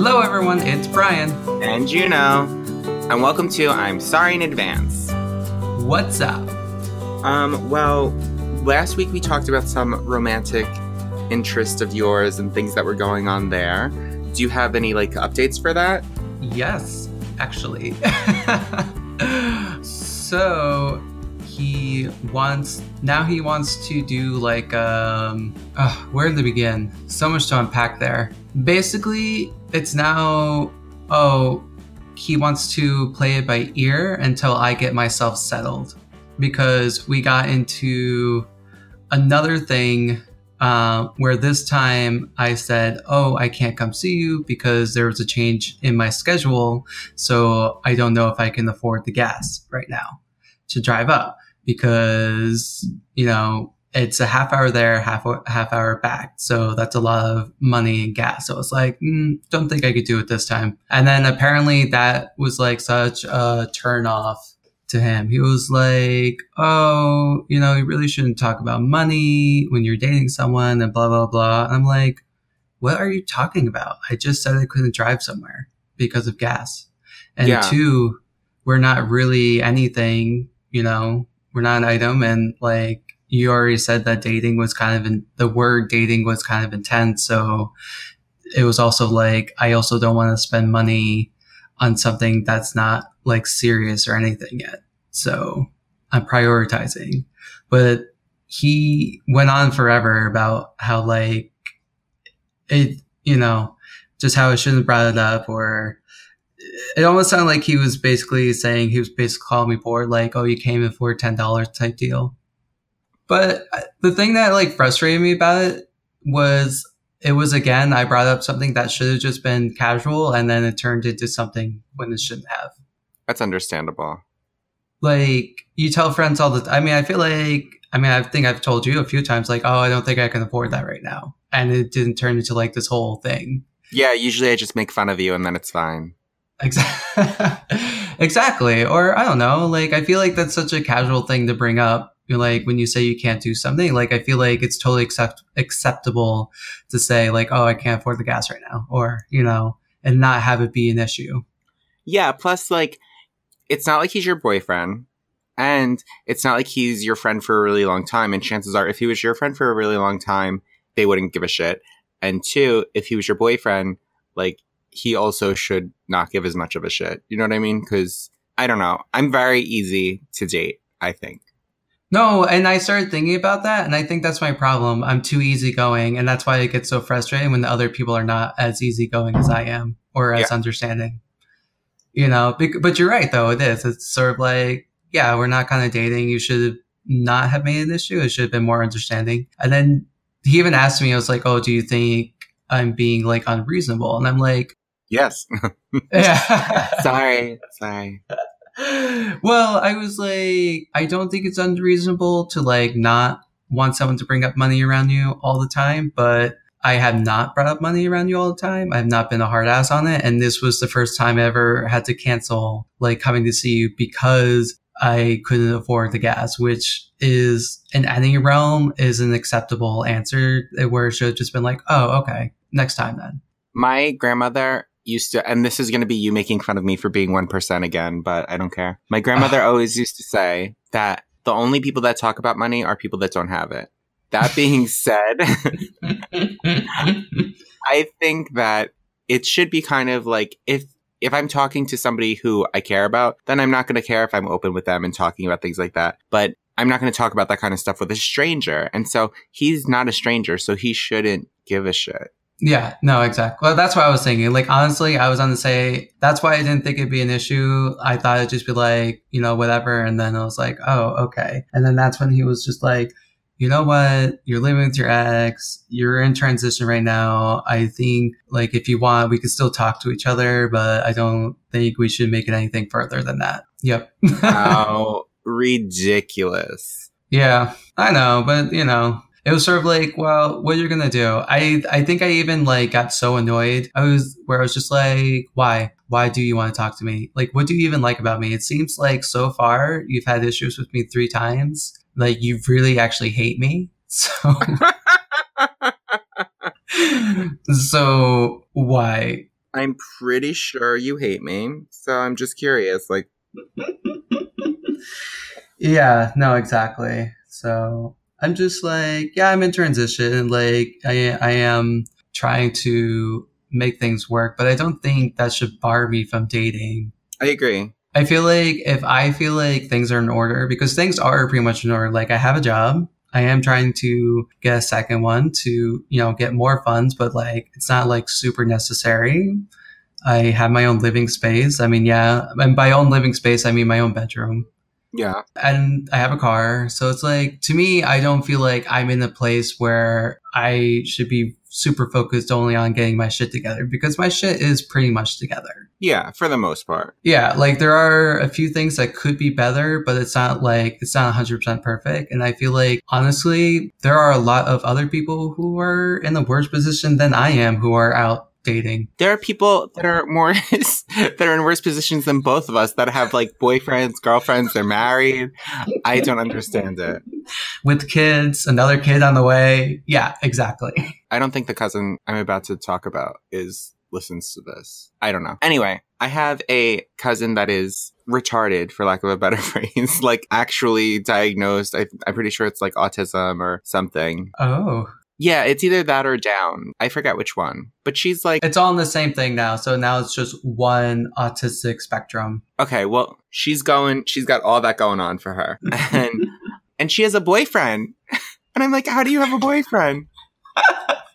Hello, everyone. It's Brian. And Juno. And welcome to I'm Sorry in Advance. What's up? Um, well, last week we talked about some romantic interest of yours and things that were going on there. Do you have any like updates for that? Yes, actually. so he wants now he wants to do like um uh, where to begin so much to unpack there basically it's now oh he wants to play it by ear until i get myself settled because we got into another thing uh, where this time I said, Oh, I can't come see you because there was a change in my schedule. So I don't know if I can afford the gas right now to drive up because, you know, it's a half hour there, half half hour back. So that's a lot of money and gas. So it's like, mm, don't think I could do it this time. And then apparently that was like such a turn off to him. He was like, Oh, you know, you really shouldn't talk about money when you're dating someone and blah, blah, blah. And I'm like, What are you talking about? I just said I couldn't drive somewhere because of gas. And yeah. two, we're not really anything, you know, we're not an item. And like, you already said that dating was kind of in the word dating was kind of intense. So it was also like, I also don't want to spend money on something that's not like serious or anything yet. So I'm prioritizing. But he went on forever about how like it, you know, just how I shouldn't have brought it up or it almost sounded like he was basically saying he was basically calling me bored, like, oh, you came in for ten dollars type deal. But uh, the thing that like frustrated me about it was it was again I brought up something that should have just been casual, and then it turned into something when it shouldn't have. That's understandable. Like you tell friends all the time. I mean, I feel like I mean, I think I've told you a few times, like, oh, I don't think I can afford that right now, and it didn't turn into like this whole thing. Yeah, usually I just make fun of you, and then it's fine. Exactly. exactly. Or I don't know. Like I feel like that's such a casual thing to bring up. Like when you say you can't do something, like I feel like it's totally accept- acceptable to say like, "Oh, I can't afford the gas right now," or you know, and not have it be an issue. Yeah. Plus, like, it's not like he's your boyfriend, and it's not like he's your friend for a really long time. And chances are, if he was your friend for a really long time, they wouldn't give a shit. And two, if he was your boyfriend, like he also should not give as much of a shit. You know what I mean? Because I don't know. I'm very easy to date, I think. No, and I started thinking about that, and I think that's my problem. I'm too easygoing, and that's why I get so frustrated when the other people are not as easygoing as I am or as yeah. understanding. You know, but you're right, though. It is. It's sort of like, yeah, we're not kind of dating. You should not have made an issue. It should have been more understanding. And then he even asked me, I was like, oh, do you think I'm being like unreasonable? And I'm like, Yes. yeah. sorry. Sorry. Well, I was like, I don't think it's unreasonable to like not want someone to bring up money around you all the time, but I have not brought up money around you all the time. I've not been a hard ass on it. And this was the first time I ever had to cancel like coming to see you because I couldn't afford the gas, which is in any realm is an acceptable answer where it should have just been like, oh, okay, next time then. My grandmother used to, and this is going to be you making fun of me for being 1% again, but I don't care. My grandmother always used to say that the only people that talk about money are people that don't have it. That being said, I think that it should be kind of like if if I'm talking to somebody who I care about, then I'm not going to care if I'm open with them and talking about things like that. But I'm not going to talk about that kind of stuff with a stranger. And so he's not a stranger, so he shouldn't give a shit. Yeah, no, exactly. Well, that's what I was thinking. Like, honestly, I was on to say that's why I didn't think it'd be an issue. I thought it'd just be like, you know, whatever. And then I was like, oh, okay. And then that's when he was just like, you know what? You're living with your ex. You're in transition right now. I think, like, if you want, we could still talk to each other, but I don't think we should make it anything further than that. Yep. How ridiculous. Yeah, I know, but you know, it was sort of like, well, what you're gonna do? I I think I even like got so annoyed. I was where I was just like, why? Why do you want to talk to me? Like, what do you even like about me? It seems like so far you've had issues with me three times. Like, you really actually hate me. So, so why? I'm pretty sure you hate me. So I'm just curious. Like, yeah, no, exactly. So I'm just like, yeah, I'm in transition. Like, I, I am trying to make things work, but I don't think that should bar me from dating. I agree. I feel like if I feel like things are in order, because things are pretty much in order, like I have a job, I am trying to get a second one to, you know, get more funds, but like it's not like super necessary. I have my own living space. I mean, yeah, and by own living space, I mean my own bedroom. Yeah. And I have a car. So it's like, to me, I don't feel like I'm in a place where I should be super focused only on getting my shit together because my shit is pretty much together. Yeah, for the most part. Yeah, like there are a few things that could be better, but it's not like it's not 100% perfect. And I feel like honestly, there are a lot of other people who are in a worse position than I am who are out dating. There are people that are more that are in worse positions than both of us that have like boyfriends, girlfriends, they're married. I don't understand it. With kids, another kid on the way. Yeah, exactly. I don't think the cousin I'm about to talk about is listens to this. I don't know. Anyway, I have a cousin that is retarded, for lack of a better phrase, like actually diagnosed. I, am pretty sure it's like autism or something. Oh. Yeah, it's either that or down. I forget which one. But she's like It's all in the same thing now. So now it's just one autistic spectrum. Okay, well, she's going she's got all that going on for her. And and she has a boyfriend. And I'm like, "How do you have a boyfriend?"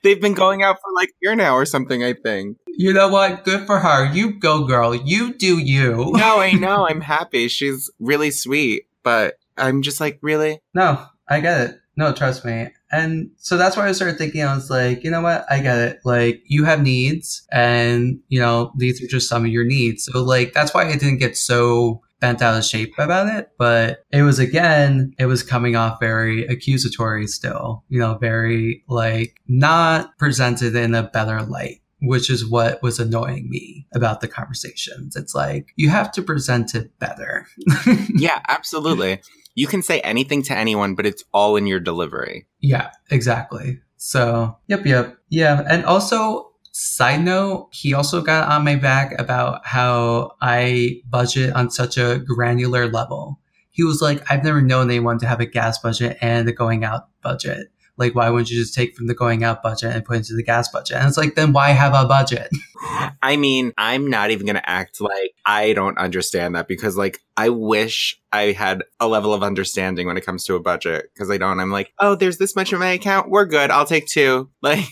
They've been going out for like a year now or something, I think. You know what? Good for her. You go, girl. You do you. No, I know. I'm happy. She's really sweet, but I'm just like, really? No, I get it. No, trust me. And so that's why I started thinking, I was like, you know what? I get it. Like, you have needs, and, you know, these are just some of your needs. So, like, that's why I didn't get so bent out of shape about it. But it was, again, it was coming off very accusatory still, you know, very, like, not presented in a better light which is what was annoying me about the conversations. It's like you have to present it better. yeah, absolutely you can say anything to anyone, but it's all in your delivery. Yeah, exactly. So, yep, yep. Yeah. And also, side note, he also got on my back about how I budget on such a granular level. He was like, I've never known anyone to have a gas budget and a going out budget. Like, why wouldn't you just take from the going out budget and put into the gas budget? And it's like, then why have a budget? I mean, I'm not even going to act like I don't understand that because, like, I wish I had a level of understanding when it comes to a budget because I don't. I'm like, oh, there's this much in my account. We're good. I'll take two. Like,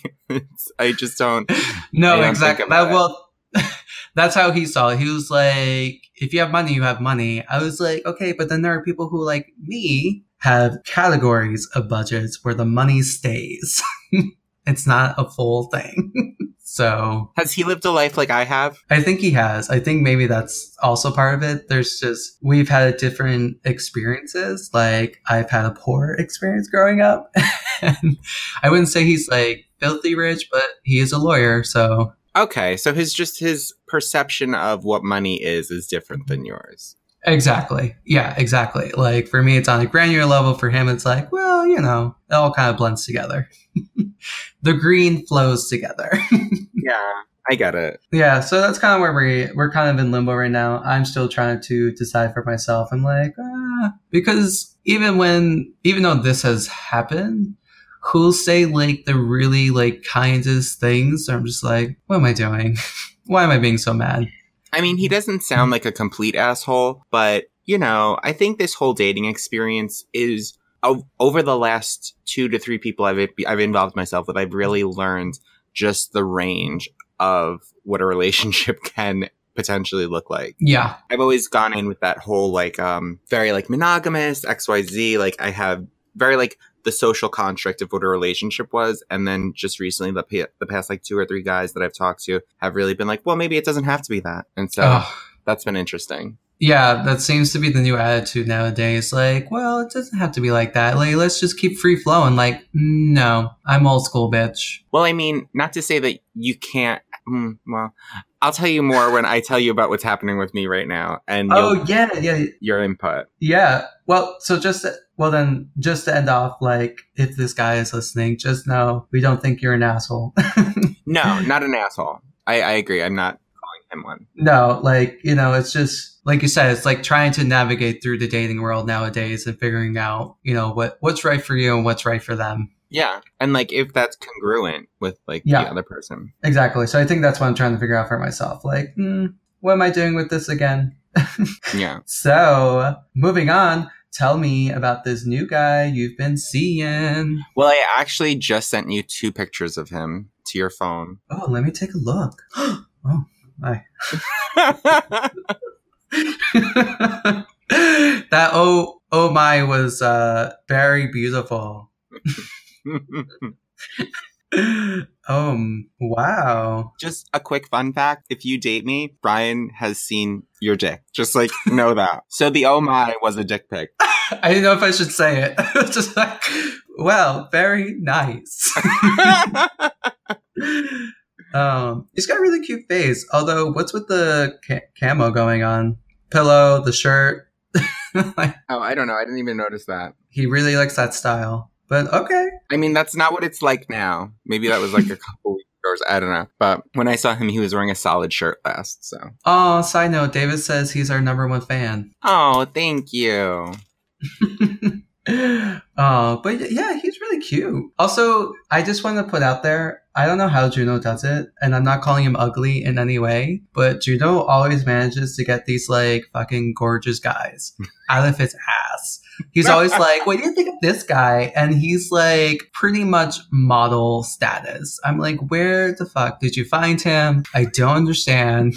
I just don't. No, don't exactly. That, well, that's how he saw it. He was like, if you have money, you have money. I was like, okay, but then there are people who, like me, have categories of budgets where the money stays. it's not a full thing. so has he lived a life like I have? I think he has. I think maybe that's also part of it. There's just we've had different experiences. Like I've had a poor experience growing up. and I wouldn't say he's like filthy rich, but he is a lawyer, so Okay, so his just his perception of what money is is different than yours. Exactly. Yeah, exactly. Like for me, it's on a granular level. For him, it's like, well, you know, it all kind of blends together. the green flows together. yeah, I get it. Yeah, so that's kind of where we we're kind of in limbo right now. I'm still trying to decide for myself. I'm like, ah, because even when, even though this has happened, who'll say like the really like kindest things? I'm just like, what am I doing? Why am I being so mad? I mean, he doesn't sound like a complete asshole, but you know, I think this whole dating experience is over the last two to three people I've I've involved myself with. I've really learned just the range of what a relationship can potentially look like. Yeah. I've always gone in with that whole like um very like monogamous XYZ like I have very like the social construct of what a relationship was. And then just recently, the, the past like two or three guys that I've talked to have really been like, well, maybe it doesn't have to be that. And so Ugh. that's been interesting. Yeah, that seems to be the new attitude nowadays. Like, well, it doesn't have to be like that. Like, let's just keep free flowing. Like, no, I'm old school, bitch. Well, I mean, not to say that you can't. Mm, well, I'll tell you more when I tell you about what's happening with me right now. And oh yeah, yeah, your input. Yeah. Well, so just well then, just to end off, like if this guy is listening, just know we don't think you're an asshole. no, not an asshole. I, I agree. I'm not calling him one. No, like, you know, it's just like you said, it's like trying to navigate through the dating world nowadays and figuring out, you know, what what's right for you and what's right for them. Yeah. And like if that's congruent with like Yeah. the other person. Exactly. So I think that's what I'm trying to figure out for myself. Like, hmm, what am I doing with this again? Yeah. So, moving on, tell me about this new guy you've been seeing. Well, I actually just sent you two pictures of him to your phone. Oh, let me take a look. oh, my. that oh oh my was uh very beautiful. um wow. just a quick fun fact. If you date me, Brian has seen your dick. Just like know that. So the oh my was a dick pic. I didn't know if I should say it. It's just like well, very nice. um he's got a really cute face. Although what's with the ca- camo going on? Pillow, the shirt. like, oh, I don't know. I didn't even notice that. he really likes that style. But okay. I mean, that's not what it's like now. Maybe that was like a couple weeks ago. I don't know. But when I saw him, he was wearing a solid shirt last. So. Oh, side note, David says he's our number one fan. Oh, thank you. oh, but yeah, he's really cute. Also, I just want to put out there, I don't know how Juno does it, and I'm not calling him ugly in any way, but Juno always manages to get these like fucking gorgeous guys out of his ass. He's always like, what do you think of this guy? And he's like pretty much model status. I'm like, where the fuck did you find him? I don't understand.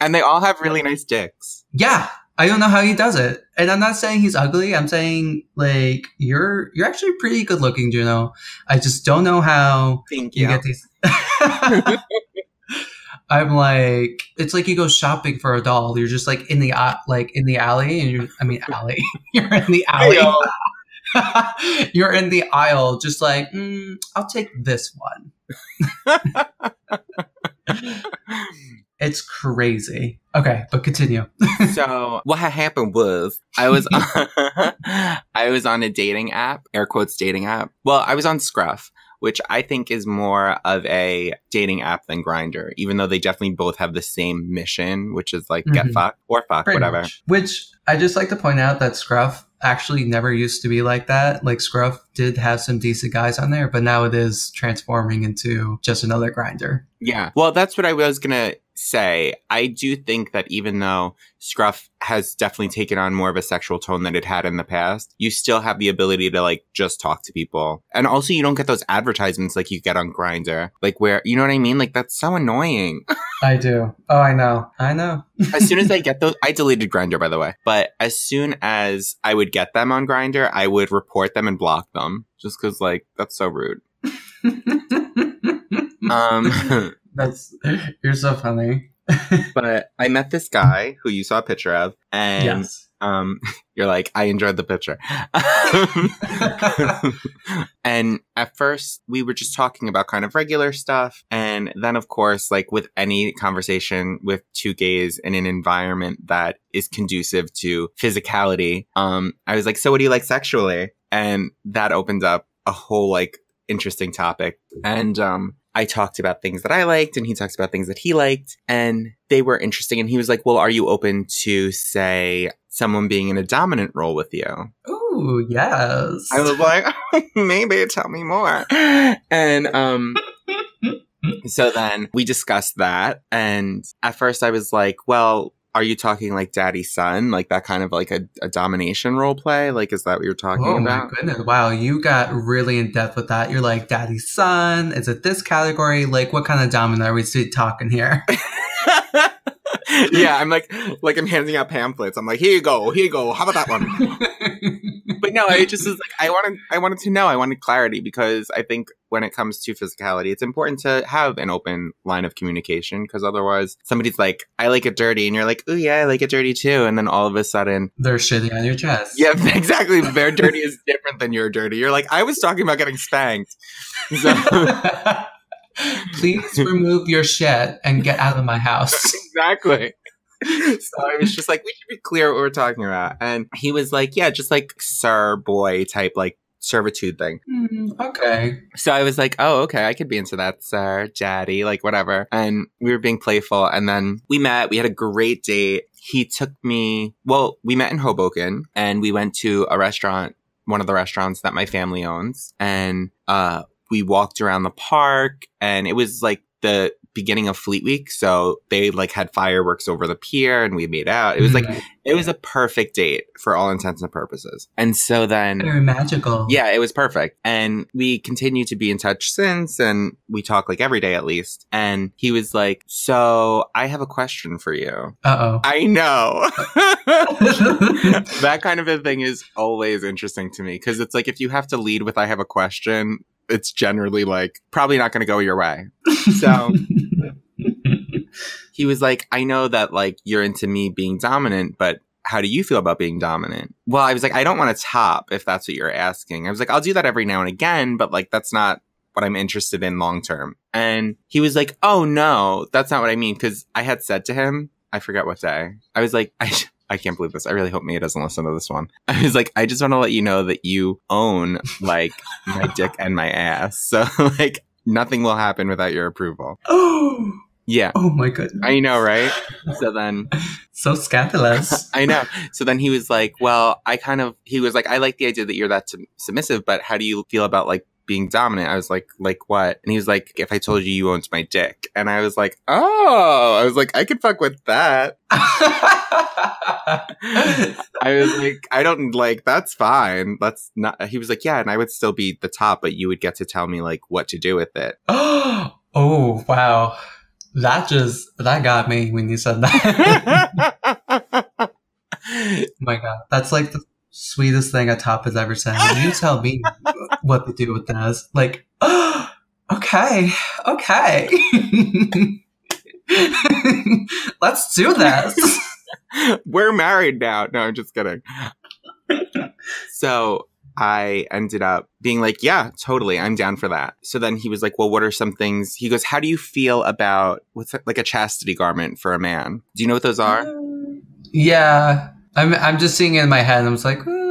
And they all have really nice dicks. Yeah, I don't know how he does it. And I'm not saying he's ugly. I'm saying like you're you're actually pretty good looking, Juno. I just don't know how Thank you you. get these. I'm like, it's like you go shopping for a doll. You're just like in the like in the alley, and you I mean alley. you're in the alley. you're in the aisle, just like mm, I'll take this one. It's crazy. Okay, but continue. so what had happened was I was on, I was on a dating app, air quotes dating app. Well, I was on Scruff, which I think is more of a dating app than Grindr, even though they definitely both have the same mission, which is like get Mhm. fucked or fuck, Pretty whatever. much. Which I just like to point out that Scruff actually never used to be like that. Like Scruff did have some decent guys on there, but now it is transforming into just another Grindr. Yeah. Well, that's what I was going to say. I do think that even though Scruff has definitely taken on more of a sexual tone than it had in the past, you still have the ability to like just talk to people. And also you don't get those advertisements like you get on Grindr. Like where, you know what I mean? Like that's so annoying. I do. Oh, I know. I know. as soon as I get those, I deleted Grindr by the way, but as soon as I would get them on Grindr, I would report them and block them just cause like that's so rude. Um, That's you're so funny. but I met this guy who you saw a picture of and yes. um you're like i enjoyed the picture and at first we were just talking about kind of regular stuff and then of course like with any conversation with two gays in an environment that is conducive to physicality um i was like so what do you like sexually and that opened up a whole like interesting topic and um I talked about things that I liked and he talks about things that he liked and they were interesting. And he was like, well, are you open to say someone being in a dominant role with you? Ooh, yes. I was like, maybe tell me more. And, um, so then we discussed that. And at first I was like, well, are you talking like daddy son? Like that kind of like a, a domination role play? Like, is that what you're talking Oh my about? goodness! Wow, you got really in depth with that. You're like, daddy son." Is it this category? Like, what kind of dominant are we talking here? yeah, I'm like, like I'm handing out pamphlets. I'm like, here you go, here you go. How about that one? but no, I just was like, I wanted, I wanted to know, I wanted clarity because I think when it comes to physicality, it's important to have an open line of communication because otherwise, somebody's like, I like it dirty, and you're like, oh yeah, I like it dirty too, and then all of a sudden, They're shitting on your chest. yeah, exactly, their dirty is different than your dirty. You're like, I was talking about getting spanked. So, Please remove your shit and get out of my house. exactly. So I was just like, we should be clear what we're talking about. And he was like, yeah, just like sir boy type, like servitude thing. Mm, okay. So I was like, oh, okay, I could be into that, sir, daddy, like whatever. And we were being playful. And then we met, we had a great date. He took me, well, we met in Hoboken and we went to a restaurant, one of the restaurants that my family owns. And, uh, we walked around the park and it was like the beginning of Fleet Week. So they like had fireworks over the pier and we made out. It was like, Mm, it was a perfect date for all intents and purposes. And so then very magical. yeah, it was perfect. And we continue to be in touch since, and we talk like every day at least. And he was like, So I have a question for you. Uh oh. I know. that kind of a thing is always interesting to me because it's like if you have to lead with I have a question, it's generally like probably not going to go your way. So he was like, I know that like you're into me being dominant, but how do you feel about being dominant? Well, I was like, I don't want to top if that's what you're asking. I was like, I'll do that every now and again, but like that's not what I'm interested in long term. And he was like, Oh no, that's not what I mean. Cause I had said to him, I forget what day. I was like, I, I can't believe this. I really hope Mia doesn't listen to this one. I was like, I just want to let you know that you own like my dick and my ass. So like nothing will happen without your approval. oh, Yeah. oh my goodness. I know, right? So then So scandalous. I know. So then he was like, "Well, I kind of." He was like, "I like the idea that you're that sub- submissive, but how do you feel about like being dominant?" I was like, "Like what?" And he was like, "If I told you you owned my dick," and I was like, "Oh," I was like, "I could fuck with that." I was like, "I don't like that's fine. That's not." He was like, "Yeah," and I would still be the top, but you would get to tell me like what to do with it. oh wow. That just that got me when you said that. oh my god. That's like the sweetest thing a top has ever said. You tell me what to do with this. Like, okay, okay. Let's do this. We're married now. No, I'm just kidding. so I ended up being like, yeah, totally. I'm down for that. So then he was like, well, what are some things? He goes, how do you feel about what's it, like a chastity garment for a man? Do you know what those are? Yeah. I'm I'm just seeing it in my head and I was like, "Uh."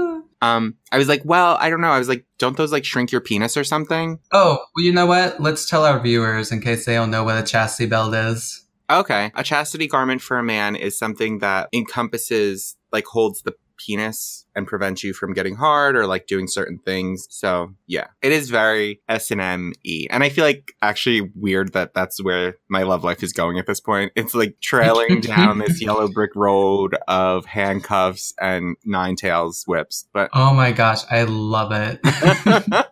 Um, I was like, well, I don't know. I was like, don't those like shrink your penis or something? oh, well, you know what? Let's tell our viewers in case they don't know what a chastity belt is. Okay. A chastity garment for a man is something that encompasses, like, holds the penis and prevent you from getting hard or like doing certain things. So yeah, it is very S and M E, and I feel like actually weird that that's where my love life is going at this point. It's like trailing down this yellow brick road of handcuffs and nine tails whips, but Oh my gosh, I love it.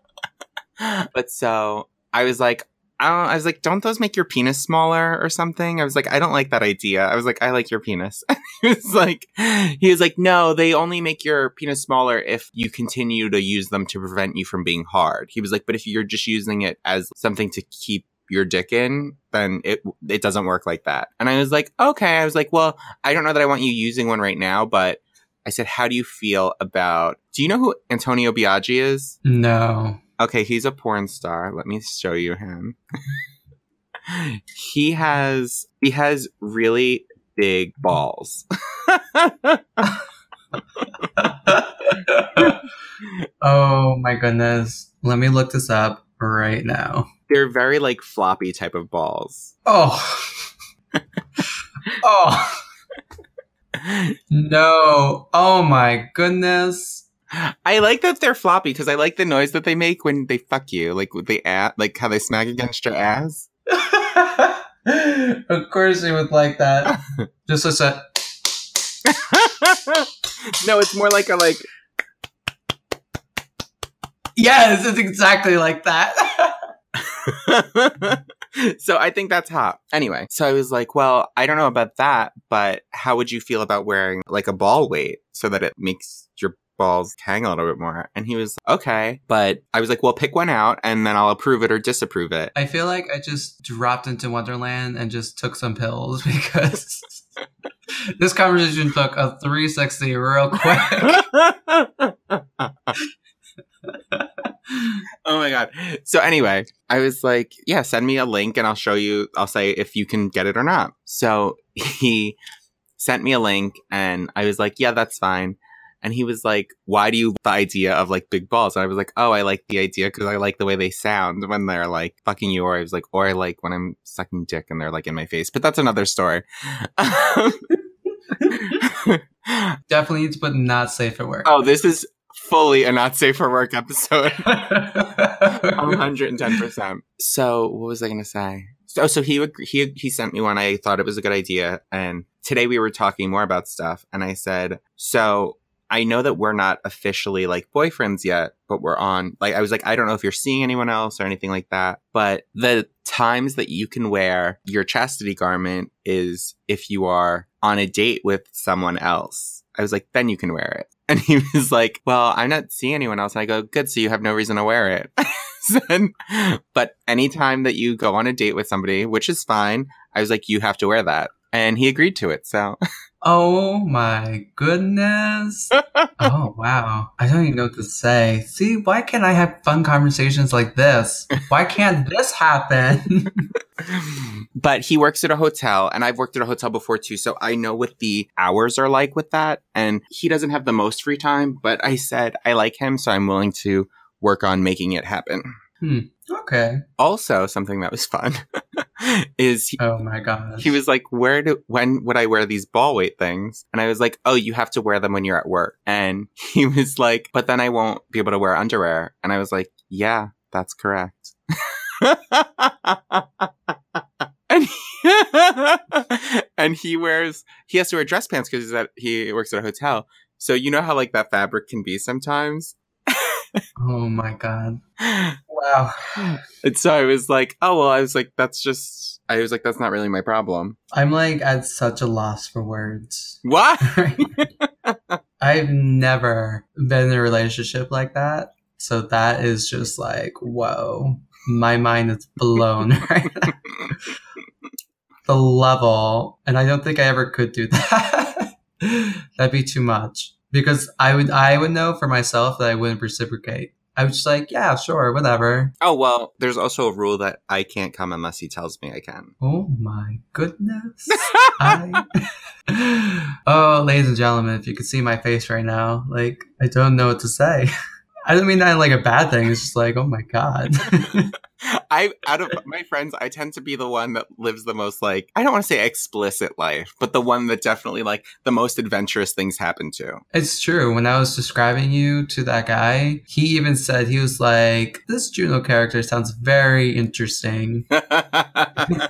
but so I was like, I, I was like, don't those make your penis smaller or something? I was like, I don't like that idea. I was like, I like your penis. he was like, he was like, no, they only make your penis smaller if you continue to use them to prevent you from being hard. He was like, but if you're just using it as something to keep your dick in, then it it doesn't work like that. And I was like, okay. I was like, well, I don't know that I want you using one right now, but I said, how do you feel about? Do you know who Antonio Biaggi is? no. Okay, he's a porn star. Let me show you him. he has he has really big balls. oh my goodness. Let me look this up right now. They're very like floppy type of balls. Oh. oh. No. Oh my goodness. I like that they're floppy because I like the noise that they make when they fuck you, like with the ass, like how they smack against your ass. of course you would like that. Just a set. no, it's more like a like. Yes, it's exactly like that. so I think that's hot. Anyway, so I was like, well, I don't know about that, but how would you feel about wearing like a ball weight so that it makes balls hang a little bit more? And he was okay, but I was like, well, pick one out and then I'll approve it or disapprove it. I feel like I just dropped into Wonderland and just took some pills because this conversation took a 360 real quick. oh my god. So anyway, I was like, yeah, send me a link and I'll show you I'll say if you can get it or not. So he sent me a link and I was like, yeah, that's fine. And he was like, why do you the idea of like big balls? And I was like, oh, I like the idea because I like the way they sound when they're like fucking you. Or I was like, or I like when I'm sucking dick and they're like in my face. But that's another story. Definitely put not safe for work. oh, this is fully a not safe for work episode. 110%. So what was I going to say? So, so he would, he, he sent me one. I thought it was a good idea. And today we were talking more about stuff. And I said, so I know that we're not officially like boyfriends yet, but we're on, like, I was like, I don't know if you're seeing anyone else or anything like that. But the times that you can wear your chastity garment is if you are on a date with someone else. I was like, then you can wear it. And he was like, well, I'm not seeing anyone else. And I go, good. So you have no reason to wear it. And- but anytime that you go on a date with somebody, which is fine, I was like, you have to wear that. And he agreed to it. So oh my goodness. oh wow. I don't even know what to say. See, why can't I have fun conversations like this? Why can't this happen? but he works at a hotel and I've worked at a hotel before too. So I know what the hours are like with that. And he doesn't have the most free time, but I said I like him. So I'm willing to work on making it happen. Hmm. okay. Also, something that was fun is he, Oh my god, he was like, where do, when would I wear these ball weight things? And I was like, oh, you have to wear them when you're at work. And he was like, but then I won't be able to wear underwear. And I was like, yeah, that's correct. and, he, and he wears, he has to wear dress pants because he works at a hotel. So you know how like that fabric can be sometimes? Oh my god. Wow. And so I was like, oh, well, I was like, that's just, I was like, that's not really my problem. I'm like at such a loss for words. What? I've never been in a relationship like that. So that is just like, whoa. My mind is blown right now. The level. And I don't think I ever could do that. That'd be too much. Because I would I would know for myself that I wouldn't reciprocate. I was just like, yeah, sure, whatever. oh, well, there's also a rule that I can't come unless he tells me I can. Oh my goodness. I... oh, ladies and gentlemen, if you could see my face right now, like, I don't know what to say. I don't mean that in like a bad thing. It's just like, oh my God. I, out of my friends, I tend to be the one that lives the most, like, I don't want to say explicit life, but the one that definitely, like, the most adventurous things happen to. it's true. When I was describing you to that guy, he even said, he was like, this Juno character sounds very interesting. I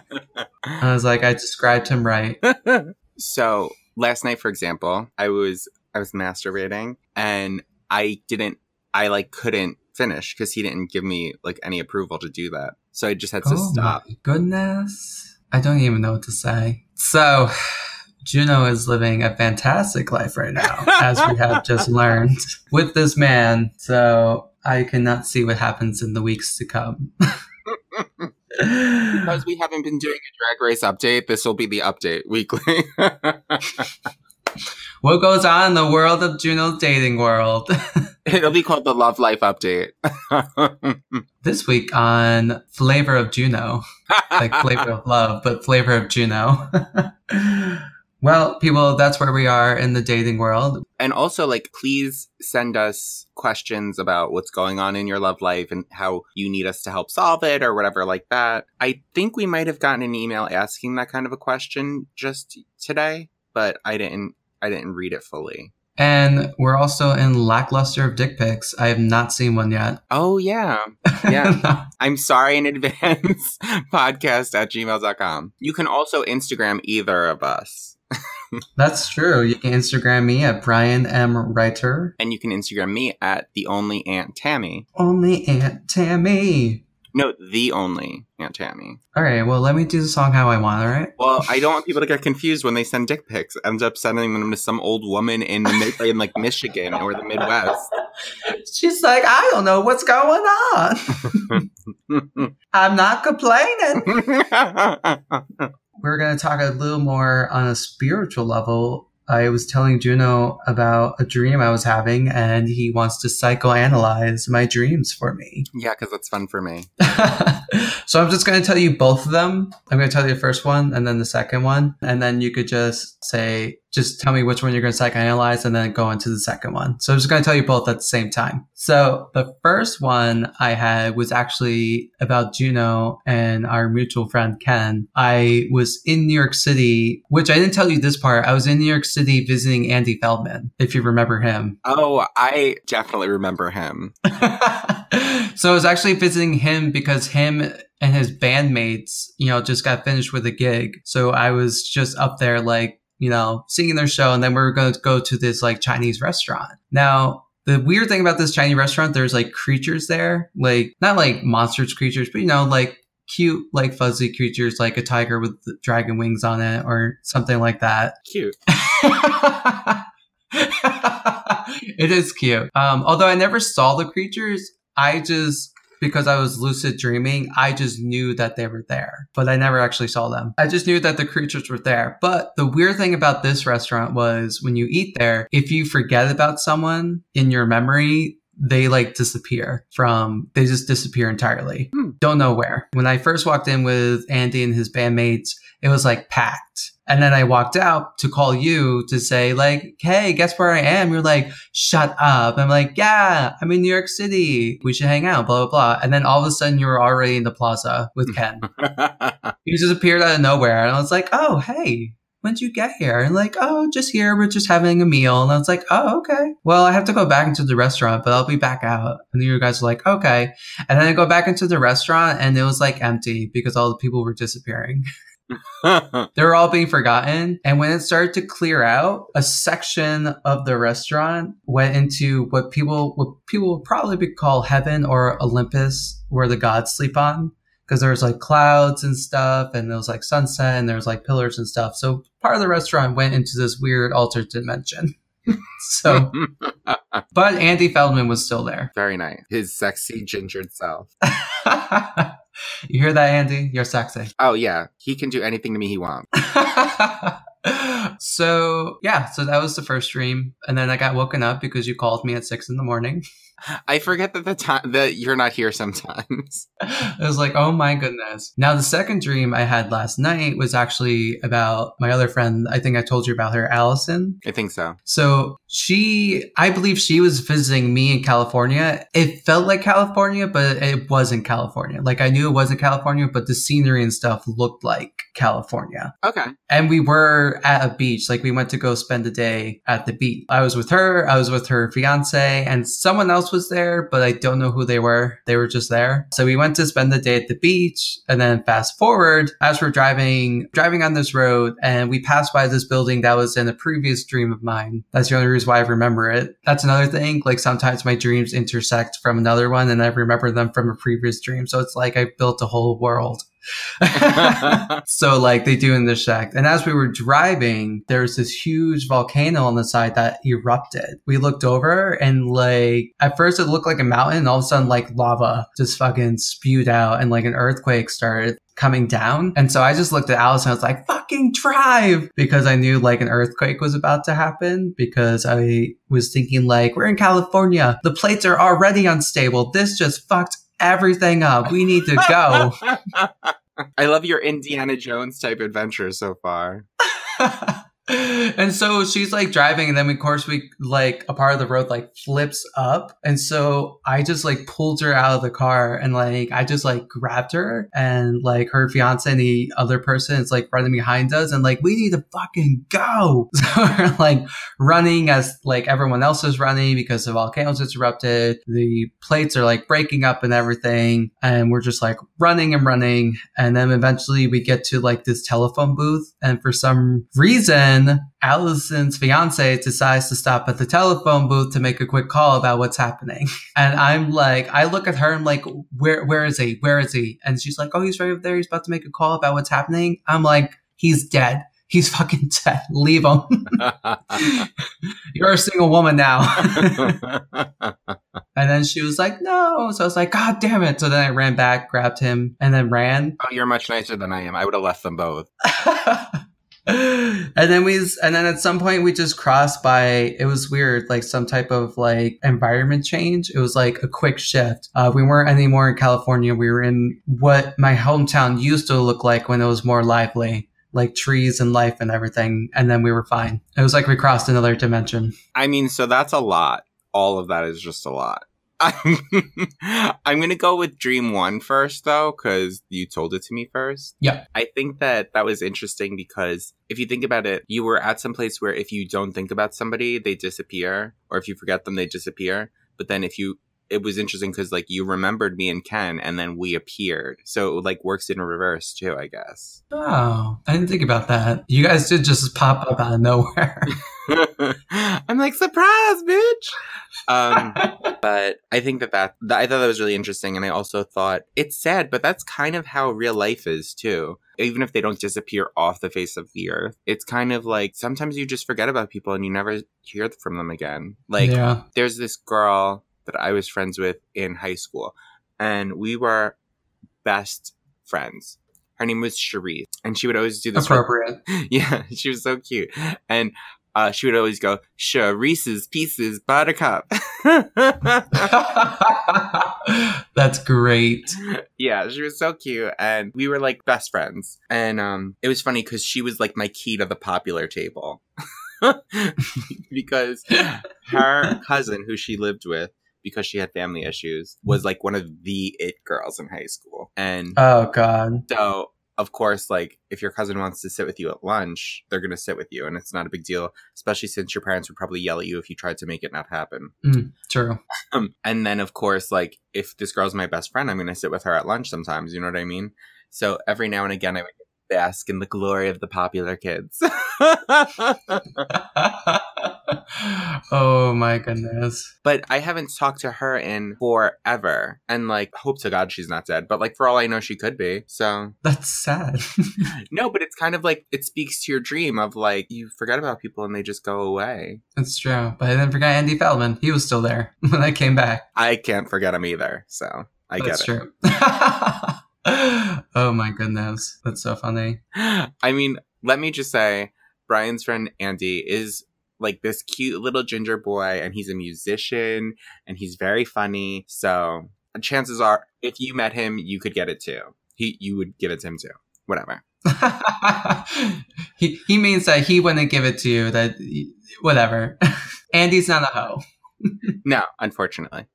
was like, I described him right. so last night, for example, I was I was masturbating and I didn't I like couldn't finish because he didn't give me like any approval to do that. So I just had to oh stop. goodness. I don't even know what to say. So, Juno is living a fantastic life right now, as we have just learned with this man. So, I cannot see what happens in the weeks to come. Because we haven't been doing a drag race update, this will be the update weekly. what goes on in the world of Juno's dating world? It'll be called the Love Life Update. this week on Flavor of Juno. like flavor of love, but flavor of Juno. well, people, that's where we are in the dating world. and also, like, please send us questions about what's going on in your love life and how you need us to help solve it or whatever like that. I think we might have gotten an email asking that kind of a question just today, but I didn't. I didn't read it fully. And we're also in lackluster of dick pics. I have not seen one yet. Oh, yeah. Yeah. I'm sorry in advance. Podcast at gmail.com. You can also Instagram either of us. That's true. You can Instagram me at Brian M. Writer. And you can Instagram me at the only Aunt Tammy. Only Aunt Tammy. No, the only Aunt Tammy. All right, well, let me do the song how I want, all right? Well, I don't want people to get confused when they send dick pics. Ends up sending them to some old woman in the mid- in like Michigan or the Midwest. She's like, I don't know what's going on. I'm not complaining. We're going to talk a little more on a spiritual level. I was telling Juno about a dream I was having, and he wants to psychoanalyze my dreams for me. yeah, because it's fun for me. so I'm just going to tell you both of them. I'm going to tell you the first one and then the second one. And then you could just say just tell me which one you're going to psychoanalyze and then go into the second one. So I'm just going to tell you both at the same time. So the first one I had was actually about Juno and our mutual friend Ken. I was in New York City, which I didn't tell you this part. I was in New York City visiting Andy Feldman, if you remember him. Oh, I definitely remember him. so I was actually visiting him because him and his bandmates, you know, just got finished with a gig. So I was just up there like you know, singing their show. And then we are going to go to this like Chinese restaurant. Now, the weird thing about this Chinese restaurant, there's like creatures there, like not like monsters creatures, but you know, like cute, like fuzzy creatures, like a tiger with dragon wings on it or something like that. Cute. it is cute. Um, although I never saw the creatures, I just because I was lucid dreaming, I just knew that they were there, but I never actually saw them. I just knew that the creatures were there. But the weird thing about this restaurant was when you eat there, if you forget about someone in your memory, they like disappear from they just disappear entirely hmm. don't know where when i first walked in with andy and his bandmates it was like packed and then I walked out to call you to say, like, hey, guess where I am? You're like, shut up. I'm like, yeah, I'm in New York City. We should hang out, blah, blah, blah. And then all of a sudden you were already in the plaza with Ken. he just appeared out of nowhere. And I was like, oh, hey, when'd you get here? And like, oh, just here. We're just having a meal. And I was like, oh, okay. Well, I have to go back into the restaurant, but I'll be back out. And you guys were like, okay. And then I go back into the restaurant and it was like empty because all the people were disappearing. they were all being forgotten. And when it started to clear out, a section of the restaurant went into what people what people would probably call heaven or Olympus, where the gods sleep on. Because there was like clouds and stuff, and there was like sunset, and there was like pillars and stuff. So part of the restaurant went into this weird altered dimension. so, but Andy Feldman was still there. Very nice. His sexy gingered self. You hear that, Andy? You're sexy. Oh, yeah. He can do anything to me he wants. so, yeah, so that was the first dream. And then I got woken up because you called me at six in the morning. I forget that the time that you're not here sometimes. I was like, oh my goodness. Now the second dream I had last night was actually about my other friend. I think I told you about her, Allison. I think so. So she, I believe she was visiting me in California. It felt like California, but it wasn't California. Like I knew it wasn't California, but the scenery and stuff looked like California. Okay. And we were at a beach. Like we went to go spend a day at the beach. I was with her. I was with her fiance and someone else was there, but I don't know who they were. They were just there. So we went to spend the day at the beach and then fast forward as we're driving, driving on this road and we passed by this building that was in a previous dream of mine. That's the only reason why I remember it. That's another thing. Like sometimes my dreams intersect from another one and I remember them from a previous dream. So it's like I built a whole world. so like they do in the shack. And as we were driving, there was this huge volcano on the side that erupted. We looked over and like at first it looked like a mountain and all of a sudden like lava just fucking spewed out and like an earthquake started coming down. And so I just looked at Alice and I was like, fucking drive because I knew like an earthquake was about to happen because I was thinking like, we're in California. The plates are already unstable. This just fucked everything up. We need to go. I love your Indiana Jones type adventure so far. and so she's like driving and then of course we like a part of the road like flips up. And so i just like pulled her out of the car and like i just like grabbed her. And like her fiance and the other person is like running behind us and like we need to fucking go. So we're like running as like everyone else is running because the volcano's erupted. The plates are like breaking up and everything. And we're just like running and running. And then eventually we get to like this telephone booth. And for some reason then Allison's fiance decides to stop at the telephone booth to make a quick call about what's happening. And I'm like, I look at her, and I'm like, where, where is he? Where is he? And she's like, oh, he's right up there. He's about to make a call about what's happening. I'm like, he's dead. He's fucking dead. Leave him. You're a single woman now. and then she was like, no. So I was like, God damn it. So then I ran back, grabbed him, and then ran. Oh, you're much nicer than I am. I would have left them both and then we and then at some point we just crossed by it was weird like some type of like environment change it was like a quick shift uh, we weren't anymore in california we were in what my hometown used to look like when it was more lively like trees and life and everything, and then we were fine. It was like we crossed another dimension. I mean, so that's a lot. All of that is just a lot. I'm gonna go with Dream One first, though, because you told it to me first. Yeah. I think that that was interesting because if you think about it, you were at some place where if you don't think about somebody, they disappear, or if you forget them, they disappear. But then if you it was interesting because like you remembered me and Ken, and then we appeared. So it like works in reverse too, I guess. Oh, I didn't think about that. You guys did just pop up out of nowhere. I'm like surprise, bitch. Um, but I think that, that that I thought that was really interesting, and I also thought it's sad, but that's kind of how real life is too. Even if they don't disappear off the face of the earth, it's kind of like sometimes you just forget about people and you never hear from them again. Like yeah. there's this girl that I was friends with in high school, and we were best friends. Her name was Cherise, and she would always do this. Appropriate. yeah, she was so cute, and uh, she would always go Charise's Pieces Buttercup. That's great. yeah, she was so cute, and we were like best friends. And um, it was funny because she was like my key to the popular table. because her cousin, who she lived with, because she had family issues, was like one of the it girls in high school. And Oh god. so, of course, like if your cousin wants to sit with you at lunch, they're going to sit with you, and it's not a big deal, especially since your parents would probably yell at you if you tried to make it not happen. True. Um, and then, of course, like if this girl's my best friend, I'm going to sit with her at lunch sometimes. You know what I mean? So every now and again, I would bask in the glory of the popular kids. oh my goodness. but I haven't talked to her in forever, and like, hope to God she's not dead. But like, for all I know, she could be. So That's sad. no, but it's kind of like it speaks to your dream of like you forget about people and they just go away. That's true. But I didn't forget Andy Feldman. He was still there when I came back. I can't forget him either. So I That's get it. That's true. oh my goodness. That's so funny. I mean, let me just say, Brian's friend Andy is like this cute little ginger boy, and he's a musician, and he's very funny. So chances are, if you met him, you could get it too. He, you would give it to him too. Whatever. he he means that he wouldn't give it to you. That whatever. Andy's not a hoe. No, unfortunately.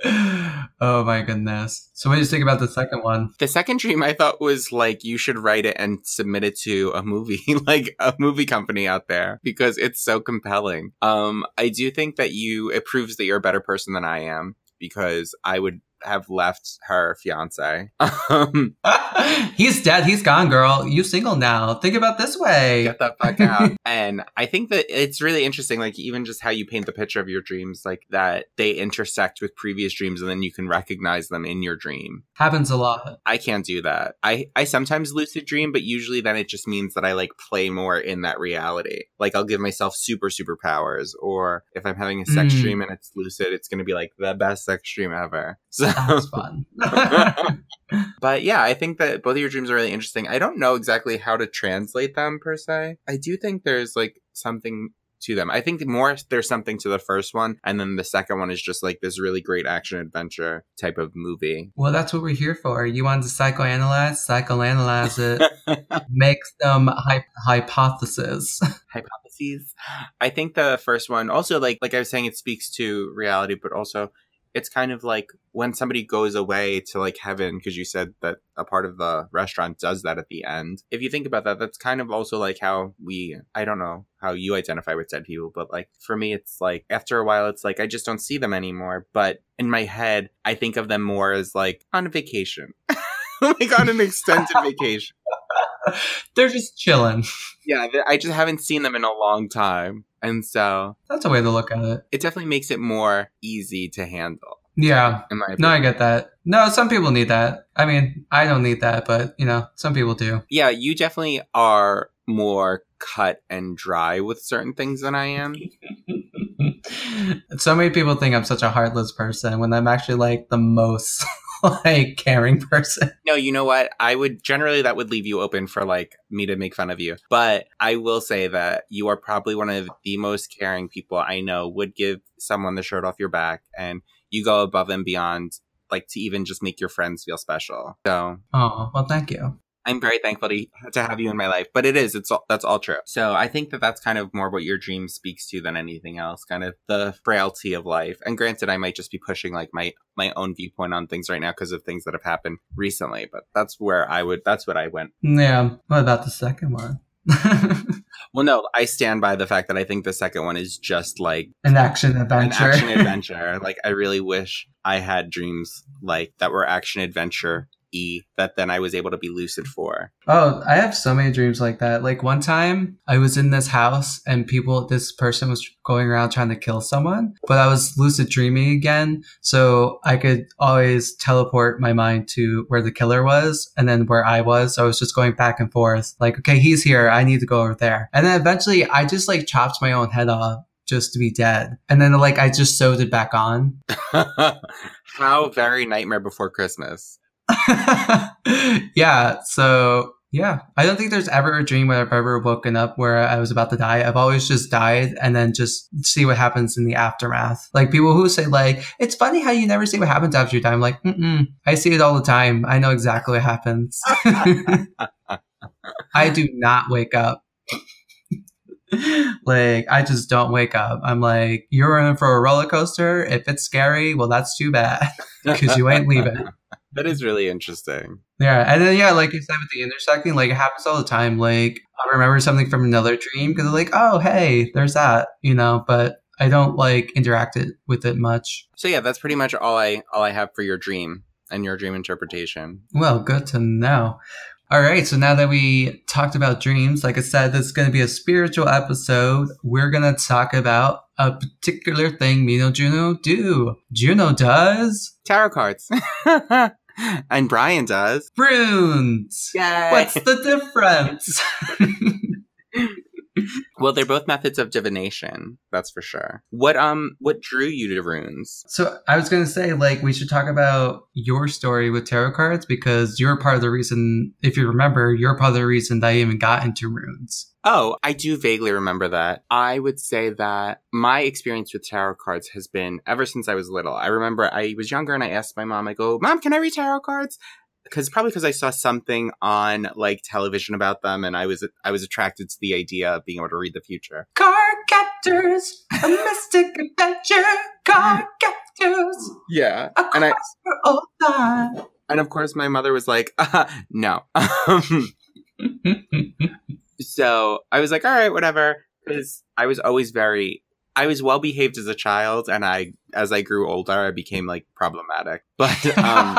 oh my goodness. So what do you think about the second one? the second dream I thought was like you should write it and submit it to a movie, like a movie company out there, because it's so compelling. Um, I do think that you it proves that you're a better person than I am because I would have left her fiance. Um, He's dead. He's gone, girl. You single now. Think about this way. get the fuck out. and I think that it's really interesting, like even just how you paint the picture of your dreams, like that they intersect with previous dreams, and then you can recognize them in your dream. Happens a lot. I can't do that. I I sometimes lucid dream, but usually then it just means that I like play more in that reality. Like I'll give myself super superpowers, or if I'm having a sex Mm. dream and it's lucid, it's going to be like the best sex dream ever. So, Sounds fun. but yeah, I think that both of your dreams are really interesting. I don't know exactly how to translate them per se. I do think there's like something to them. I think more there's something to the first one, and then the second one is just like this really great action adventure type of movie. well, that's what we're here for. You want to psychoanalyze? Psychoanalyze it. Make some hy- hypothesis. hypotheses. I think the first one also like like I was saying it speaks to reality but also it's kind of like when somebody goes away to like heaven because you said that a part of the restaurant does that at the end. If you think about that that's kind of also like how we I don't know how you identify with dead people but like for me it's like after a while it's like I just don't see them anymore but in my head I think of them more as like on a vacation. like on an extended vacation. They're just chilling. Yeah, I just haven't seen them in a long time. And so That's a way to look at it. it definitely makes it more easy to handle. Yeah. No, I get that. No, some people need that. I mean, I don't need that, but you know, some people do. yeah, you definitely are more cut and dry with certain things than I am. so many people think I'm such a heartless person when I'm actually like the most like caring person. No, you know what? I would generally that would leave you open for like me to make fun of you. But I will say that you are probably one of the most caring people I know would give someone the shirt off your back and you go above and beyond like to even just make your friends feel special. So Oh, well, thank you. I'm very thankful to, to have you in my life, but it is, it's all, that's all true. So I think that that's kind of more what your dream speaks to than anything else, kind of the frailty of life. And granted, I might just be pushing like my, my own viewpoint on things right now because of things that have happened recently, but that's where I would, that's what I went. Yeah. What about the second one? well, no, I stand by the fact that I think the second one is just like an action adventure. An action adventure. like I really wish I had dreams like that were action adventure E that then I was able to be lucid for. Oh, I have so many dreams like that. Like one time I was in this house and people, this person was going around trying to kill someone, but I was lucid dreaming again. So I could always teleport my mind to where the killer was and then where I was. So I was just going back and forth like, okay, he's here. I need to go over there. And then eventually I just like chopped my own head off just to be dead. And then like I just sewed it back on. How very Nightmare Before Christmas. yeah. So yeah, I don't think there's ever a dream where I've ever woken up where I was about to die. I've always just died and then just see what happens in the aftermath. Like people who say like, it's funny how you never see what happens after you die. I'm like, mm I see it all the time. I know exactly what happens. I do not wake up. like I just don't wake up. I'm like, you're in for a roller coaster. If it's scary, well, that's too bad because you ain't leaving. That is really interesting. Yeah, and then yeah, like you said with the intersecting, like it happens all the time. Like I remember something from another dream because like, oh hey, there's that, you know. But I don't like interact it with it much. So yeah, that's pretty much all I all I have for your dream and your dream interpretation. Well, good to know. All right, so now that we talked about dreams, like I said, this is going to be a spiritual episode. We're going to talk about a particular thing me and Juno do. Juno does tarot cards. and Brian does runes. Yay. What's the difference? well, they're both methods of divination, that's for sure. What um what drew you to runes? So I was gonna say, like, we should talk about your story with tarot cards because you're part of the reason, if you remember, you're part of the reason that I even got into runes. Oh, I do vaguely remember that. I would say that my experience with tarot cards has been ever since I was little. I remember I was younger and I asked my mom, I go, Mom, can I read tarot cards? Because probably because I saw something on like television about them, and I was I was attracted to the idea of being able to read the future. Car captors, a mystic adventure. Car captors. Yeah, and I for all time. And of course, my mother was like, uh, "No." so I was like, "All right, whatever," because I was always very I was well behaved as a child, and I, as I grew older, I became like problematic. But um,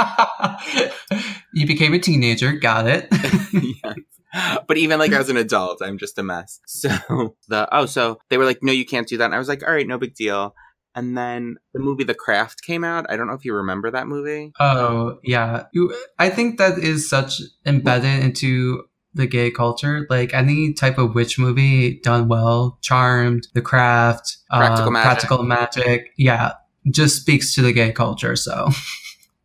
you became a teenager. Got it. yes. But even like as an adult, I'm just a mess. So the oh, so they were like, no, you can't do that. And I was like, all right, no big deal. And then the movie The Craft came out. I don't know if you remember that movie. Oh yeah. I think that is such embedded into the gay culture. Like any type of witch movie done well, Charmed, The Craft, Practical, uh, magic. Practical Magic, yeah, just speaks to the gay culture. So.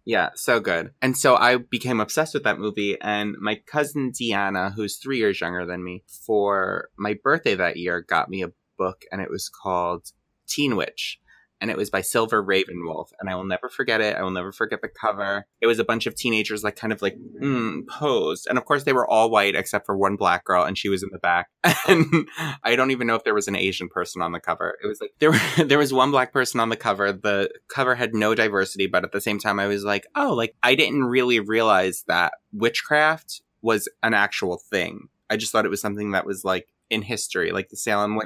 Yeah, so good. And so I became obsessed with that movie. And my cousin Deanna, who's three years younger than me, for my birthday that year, got me a book, and it was called Teen Witch and it was by Silver Ravenwolf. And I will never forget it. I will never forget the cover. It was a bunch of teenagers, like kind of like mm, posed, and of course they were all white except for one black girl, and she was in the back. And I don't even know if there was an Asian person on the cover. It was like there were, there was one black person on the cover. The cover had no diversity, but at the same time, I was like, oh, like I didn't really realize that witchcraft was an actual thing. I just thought it was something that was like in history, like the Salem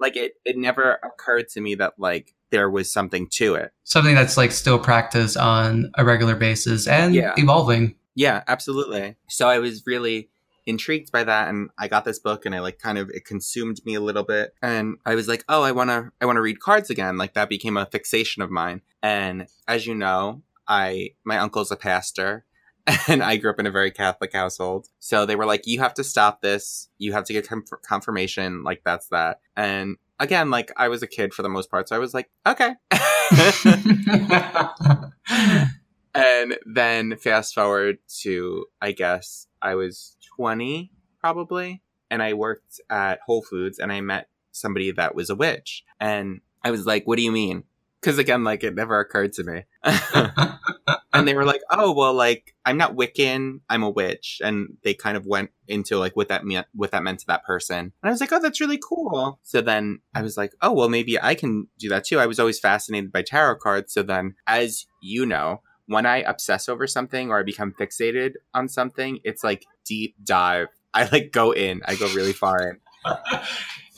like it it never occurred to me that like there was something to it. Something that's like still practiced on a regular basis and yeah. evolving. Yeah absolutely. So i was really intrigued by that and i got this book and i like kind of it consumed me a little bit. And i was like oh i want to i want to read cards again. Like that became a fixation of mine. And as you know i my uncle's a pastor and I grew up in a very Catholic household. So they were like, you have to stop this. You have to get confirmation. Like, that's that. And again, like, I was a kid for the most part. So I was like, okay. and then fast forward to, I guess, I was 20 probably. And I worked at Whole Foods and I met somebody that was a witch. And I was like, what do you mean? Because again, like it never occurred to me. and they were like, "Oh, well, like I'm not Wiccan, I'm a witch," and they kind of went into like what that meant, what that meant to that person. And I was like, "Oh, that's really cool." So then I was like, "Oh, well, maybe I can do that too." I was always fascinated by tarot cards. So then, as you know, when I obsess over something or I become fixated on something, it's like deep dive. I like go in. I go really far in.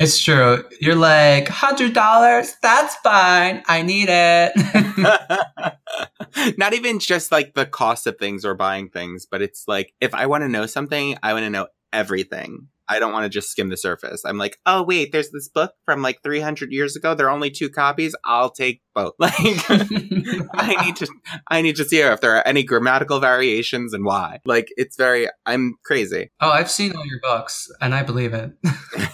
It's true. You're like, $100? That's fine. I need it. Not even just like the cost of things or buying things, but it's like if I want to know something, I want to know everything. I don't want to just skim the surface. I'm like, oh wait, there's this book from like 300 years ago. There are only two copies. I'll take both. Like, I need to, I need to see if there are any grammatical variations and why. Like, it's very, I'm crazy. oh, I've seen all your books and I believe it.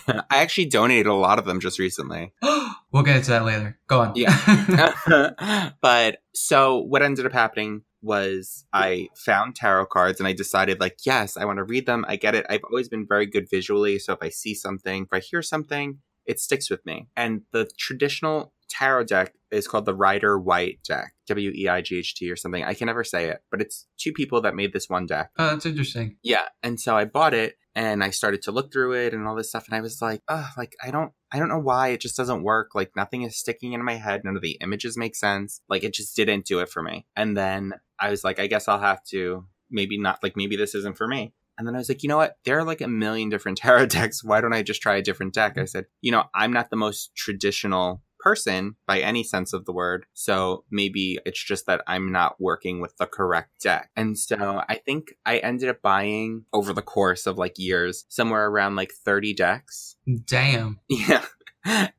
I actually donated a lot of them just recently. we'll get into that later. Go on. Yeah. but so what ended up happening was I found tarot cards and I decided like, yes, I want to read them. I get it. I've always been very good visually. So if I see something, if I hear something, it sticks with me. And the traditional tarot deck is called the Rider White deck, W E I G H T or something. I can never say it, but it's two people that made this one deck. oh, that's interesting. Yeah. And so I bought it and I started to look through it and all this stuff. And I was like, oh, like, I don't, I don't know why it just doesn't work. Like nothing is sticking in my head. None of the images make sense. Like it just didn't do it for me. And then I was like, I guess I'll have to maybe not, like, maybe this isn't for me. And then I was like, you know what? There are like a million different tarot decks. Why don't I just try a different deck? I said, you know, I'm not the most traditional person by any sense of the word. So maybe it's just that I'm not working with the correct deck. And so I think I ended up buying over the course of like years, somewhere around like 30 decks. Damn. Yeah.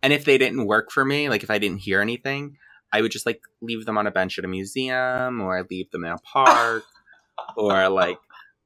And if they didn't work for me, like if I didn't hear anything, I would just like leave them on a bench at a museum or I'd leave them in a park or like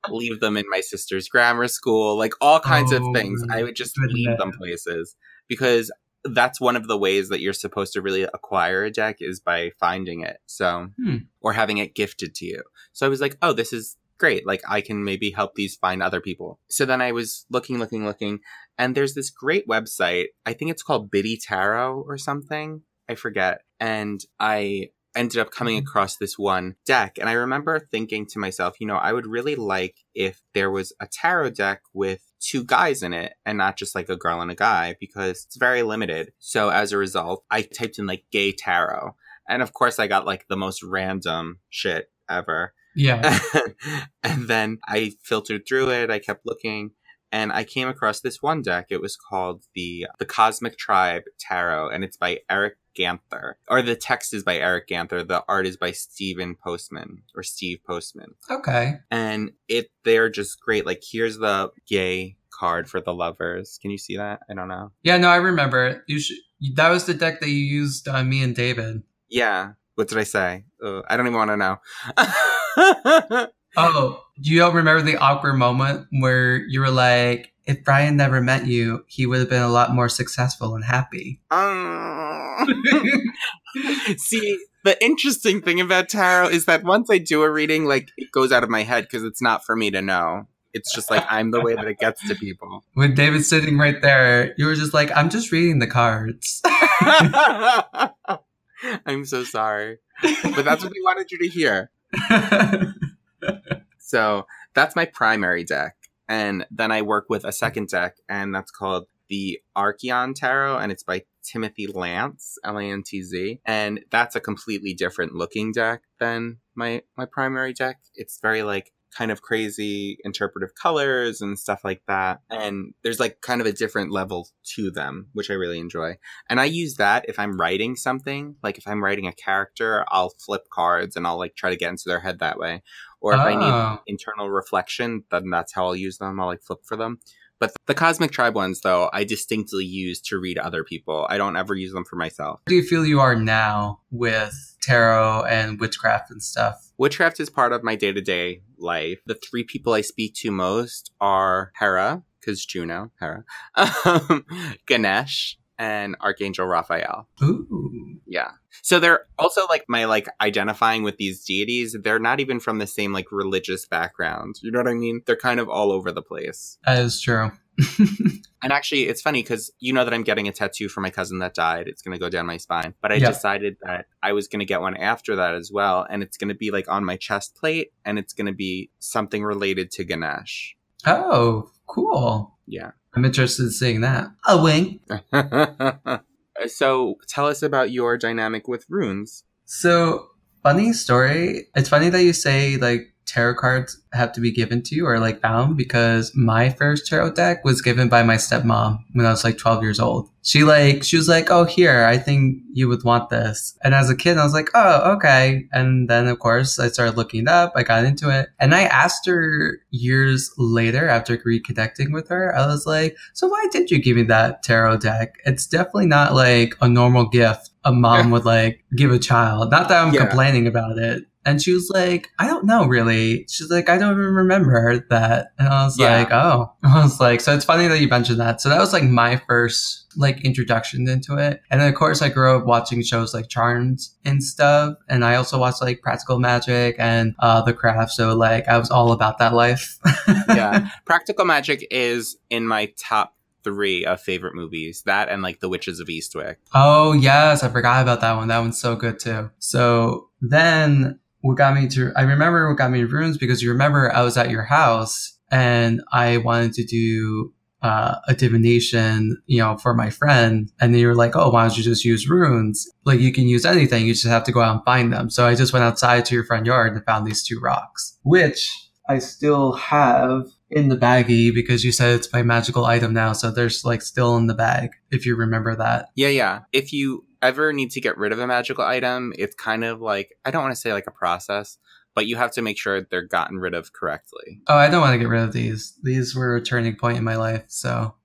leave them in my sister's grammar school, like all kinds of things. I would just leave them places because that's one of the ways that you're supposed to really acquire a deck is by finding it. So, Hmm. or having it gifted to you. So I was like, oh, this is great. Like I can maybe help these find other people. So then I was looking, looking, looking, and there's this great website. I think it's called Biddy Tarot or something. I forget. And I ended up coming Mhm. across this one deck. And I remember thinking to myself, you know, I would really like if there was a tarot deck with two guys in it and not just like a girl and a guy because it's very limited. So as a result, I typed in like gay tarot. And of course, I got like the most random shit ever. Yeah. and then I filtered through it. I kept looking, and I came across this one deck. It was called the the Cosmic Tribe Tarot, and it's by Eric Ganther. Or the text is by Eric Ganther. The art is by Stephen Postman or Steve Postman, Okay. and it they're just great. Like here's the gay card for the lovers. Can you see that? I don't know. Yeah, no, I remember it. You should. That was the deck that you used on me and David. Yeah. What did I say? Uh, I don't even want to know. Oh, do you don't remember the awkward moment where you were like, if Brian never met you, he would have been a lot more successful and happy. Um, See, the interesting thing about tarot is that once I do a reading, like it goes out of my head because it's not for me to know. It's just like I'm the way that it gets to people. When David's sitting right there, you were just like, I'm just reading the cards. I'm so sorry, but that's what they wanted you to hear. So that's my primary deck, and then I work with a second deck, and that's called the Archeon Tarot, and it's by Timothy Lantz, L A N T Z, and that's a completely different looking deck than my my primary deck. It's very like kind of crazy interpretive colors and stuff like that. And there's like kind of a different level to them, which I really enjoy. And I use that if I'm writing something, like if I'm writing a character, I'll flip cards and I'll like try to get into their head that way. Or if I need Oh. internal reflection, then that's how I'll use them. I'll like flip for them. But the Cosmic Tribe ones, though, I distinctly use to read other people. I don't ever use them for myself. Where do you feel you are now with tarot and witchcraft and stuff? Witchcraft is part of my day to day life. The three people I speak to most are Hera, because Juno, Hera, um, Ganesh, and Archangel Raphael. Ooh. Yeah. So they're also like my like identifying with these deities. They're not even from the same like religious background. You know what I mean? They're kind of all over the place. That is true. And actually, it's funny because you know that I'm getting a tattoo for my cousin that died. It's going to go down my spine. But I Yeah. decided that I was going to get one after that as well. And it's going to be like on my chest plate and it's going to be something related to Ganesh. oh, cool. Yeah. I'm interested in seeing that. A wink. so tell us about your dynamic with runes. So, funny story. It's funny that you say like tarot cards have to be given to you or like found because my first tarot deck was given by my stepmom when I was like 12 years old. She like, she was like, Oh, here, I think you would want this. And as a kid, I was like, Oh, okay. And then of course I started looking it up. I got into it and I asked her years later after reconnecting with her, I was like, so why did you give me that tarot deck? It's definitely not like a normal gift a mom would like give a child. Not that I'm Yeah. complaining about it. And she was like, I don't know really. She's like, I don't even remember that. And I was Yeah. like, oh. I was like, so it's funny that you mentioned that. So that was like my first like introduction into it. And then of course I grew up watching shows like Charms and stuff. And I also watched like Practical Magic and uh The Craft. So like I was all about that life. Yeah. Practical Magic is in my top three of favorite movies. That and like The Witches of Eastwick. Oh yes, I forgot about that one. That one's so good too. So then what got me to I remember what got me to runes because you remember I was at your house and I wanted to do uh, a divination, you know, for my friend, and then you were like, "Oh, why don't you just use runes? Like you can use anything. You just have to go out and find them." So I just went outside to your front yard and found these two rocks, which I still have in the baggie because you said it's my magical item now. So there's like still in the bag if you remember that. Yeah, yeah. If you ever need to get rid of a magical item, it's kind of like I don't want to say like a process, but you have to make sure they're gotten rid of correctly. Oh, I don't want to get rid of these. These were a turning point in my life. So,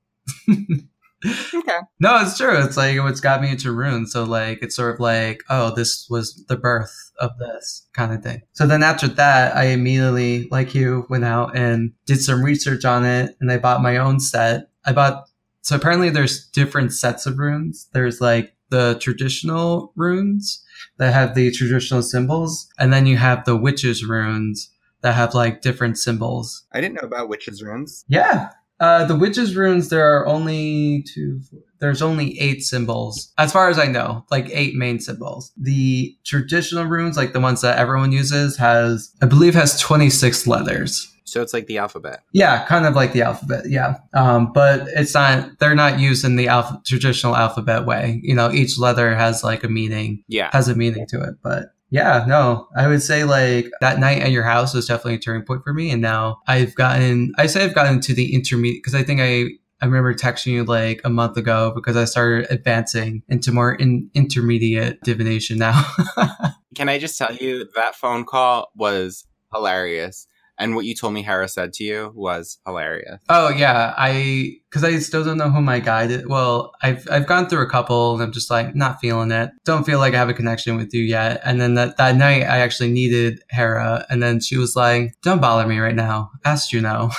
Okay. no, it's true. It's like what's got me into runes. So, like, it's sort of like, oh, this was the birth of this kind of thing. So then after that, I immediately, like you, went out and did some research on it, and I bought my own set. I bought. So apparently, there's different sets of runes. There's like the traditional runes that have the traditional symbols, and then you have the witches runes that have like different symbols. I didn't know about witches' runes. Yeah. Uh, the witches runes, there are only two, four, there's only eight symbols, as far as I know, like eight main symbols. The traditional runes, like the ones that everyone uses, has, I believe, has 26 letters. So it's like the alphabet. Yeah, kind of like the alphabet. Yeah. Um, but it's not, they're not used in the alpha, traditional alphabet way. You know, each letter has like a meaning Yeah. has a meaning to it. But yeah, no, I would say like that night at your house was definitely a turning point for me. And now I've gotten, I say I've gotten to the intermediate because I think I, I remember texting you like a month ago because I started advancing into more in, intermediate divination now. Can I just tell you that phone call was hilarious. And what you told me Hera said to you was hilarious. oh yeah, I because I still don't know who my guide is. Well, I've I've gone through a couple and I'm just like not feeling it. Don't feel like I have a connection with you yet. And then that that night I actually needed Hera, and then she was like, "Don't bother me right now. Asked you know."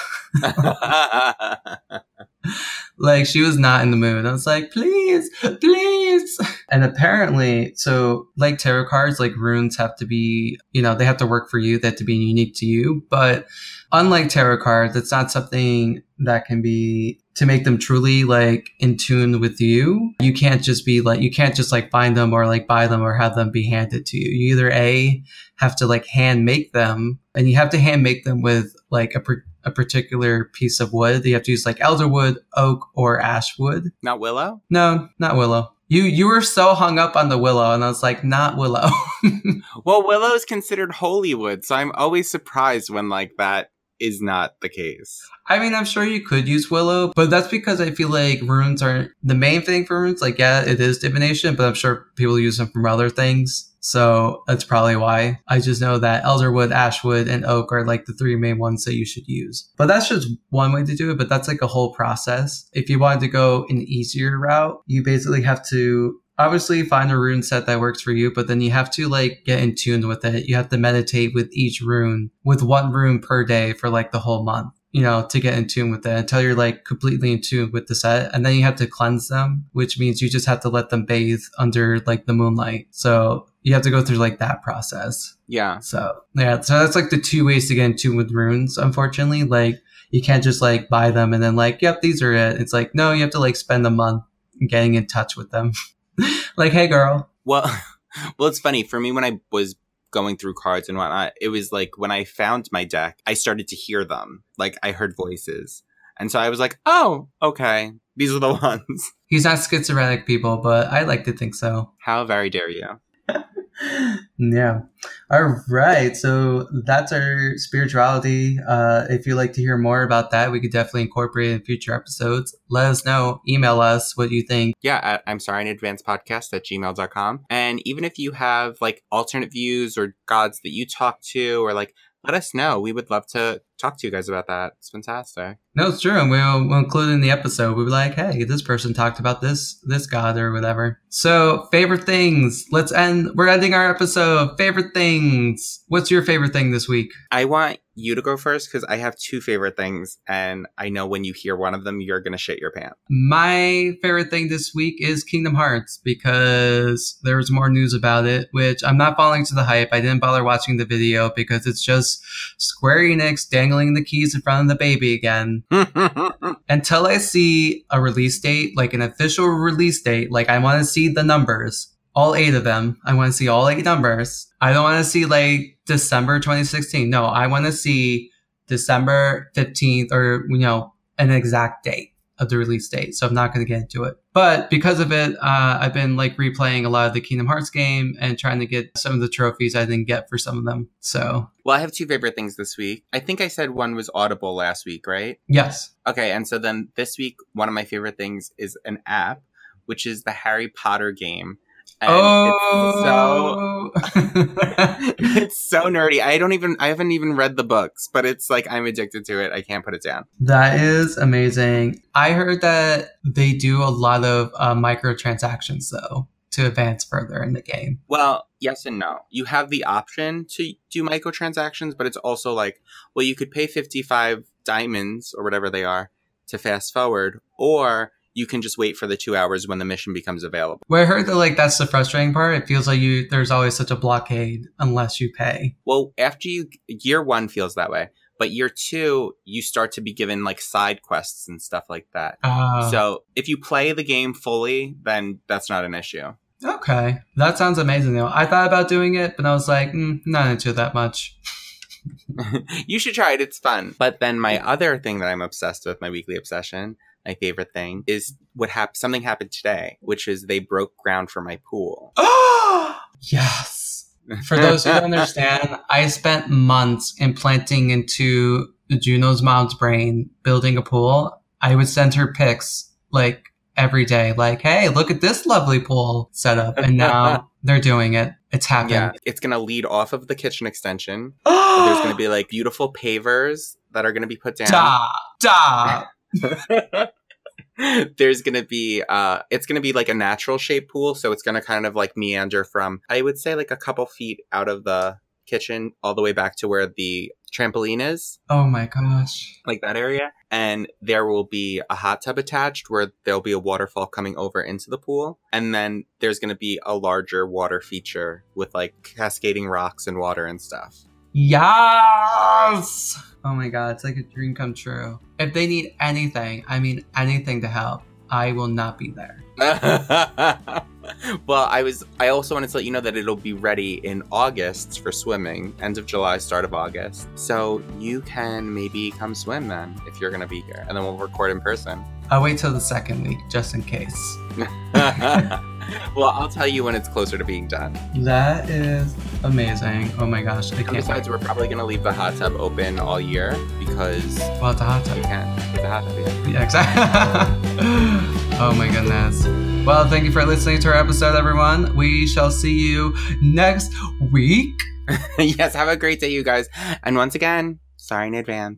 like she was not in the mood. I was like, please, please. And apparently, so like tarot cards, like runes have to be, you know, they have to work for you. They have to be unique to you. But unlike tarot cards, it's not something that can be to make them truly like in tune with you. You can't just be like, you can't just like find them or like buy them or have them be handed to you. You either A, have to like hand make them and you have to hand make them with like a, a particular piece of wood. You have to use like elderwood, oak, or ash wood. Not Willow? No, not willow. You you were so hung up on the willow, and I was like, not willow. Well, Willow is considered holy wood, so I'm always surprised when like that is not the case. I mean, I'm sure you could use willow, but that's because I feel like runes aren't the main thing for runes. Like, yeah, it is divination, but I'm sure people use them from other things. So that's probably why. I just know that elderwood, ashwood, and oak are like the three main ones that you should use. But that's just one way to do it, but that's like a whole process. If you wanted to go an easier route, you basically have to obviously find a rune set that works for you, but then you have to like get in tune with it. You have to meditate with each rune, with one rune per day for like the whole month you know, to get in tune with it until you're like completely in tune with the set. And then you have to cleanse them, which means you just have to let them bathe under like the moonlight. So you have to go through like that process. Yeah. So yeah, so that's like the two ways to get in tune with runes, unfortunately. Like You can't just like buy them and then like, yep, these are it. It's like, no, you have to like spend a month getting in touch with them. like, hey, girl. Well, well, it's funny for me when I was going through cards and whatnot. It was like when I found my deck, I started to hear them. Like I heard voices, and so I was like, "Oh, okay, these are the ones." He's not schizophrenic, people, but I like to think so. How very dare you? Yeah. All right. So that's our spirituality. Uh, if you'd like to hear more about that, we could definitely incorporate in future episodes. Let us know. Email us what you think. Yeah, I'm sorry in advance podcast at gmail.com. And even if you have like alternate views or gods that you talk to or like let us know. We would love to talk to you guys about that. It's fantastic. No, it's true, and we'll, we'll include in the episode. We'll be like, "Hey, this person talked about this this god or whatever." So, favorite things. Let's end. We're ending our episode. Favorite things. What's your favorite thing this week? I want you to go first because I have two favorite things, and I know when you hear one of them, you're gonna shit your pants. My favorite thing this week is Kingdom Hearts because there's more news about it, which I'm not falling to the hype. I didn't bother watching the video because it's just Square Enix dangling the keys in front of the baby again. Until I see a release date, like an official release date, like I want to see the numbers, all eight of them. I want to see all eight numbers. I don't want to see like December 2016. No, I want to see December 15th or, you know, an exact date of the release date. So I'm not going to get into it. But because of it, uh, I've been like replaying a lot of the Kingdom Hearts game and trying to get some of the trophies I didn't get for some of them. So, well, I have two favorite things this week. I think I said one was Audible last week, right? Yes. Okay. And so then this week, one of my favorite things is an app, which is the Harry Potter game. And oh, it's so, it's so nerdy. I don't even, I haven't even read the books, but it's like I'm addicted to it. I can't put it down. That is amazing. I heard that they do a lot of uh, microtransactions though to advance further in the game. Well, yes and no. You have the option to do microtransactions, but it's also like, well, you could pay 55 diamonds or whatever they are to fast forward, or you can just wait for the two hours when the mission becomes available. Well, I heard that like that's the frustrating part. It feels like you there's always such a blockade unless you pay. Well, after you year one feels that way, but year two you start to be given like side quests and stuff like that. Uh, so if you play the game fully, then that's not an issue. Okay, that sounds amazing though. I thought about doing it, but I was like, mm, not into it that much. you should try it. It's fun. But then my other thing that I'm obsessed with, my weekly obsession, my favorite thing is what happened. Something happened today, which is they broke ground for my pool. Oh yes. For those who don't understand, I spent months implanting into Juno's mom's brain building a pool. I would send her pics like every day, like, "Hey, look at this lovely pool setup," and now they're doing it. It's happening. Yeah, it's gonna lead off of the kitchen extension. There's gonna be like beautiful pavers that are gonna be put down. Stop! Stop! there's gonna be uh it's gonna be like a natural shape pool so it's gonna kind of like meander from i would say like a couple feet out of the kitchen all the way back to where the trampoline is. Oh my gosh. Like that area. And there will be a hot tub attached where there'll be a waterfall coming over into the pool. And then there's to be a larger water feature with like cascading rocks and water and stuff. Yes! Oh my god, it's like a dream come true. If they need anything, I mean anything to help, I will not be there. well, I was I also wanted to let you know that it'll be ready in August for swimming, end of July, start of August. So you can maybe come swim then if you're gonna be here. And then we'll record in person. I'll wait till the second week just in case. well, I'll tell you when it's closer to being done. That is amazing. Oh my gosh. I can't besides, wait. we're probably going to leave the hot tub open all year because. Well, it's a hot tub. You can. It's a hot tub, yeah. Yeah, exactly. oh my goodness. Well, thank you for listening to our episode, everyone. We shall see you next week. yes, have a great day, you guys. And once again, sorry in advance.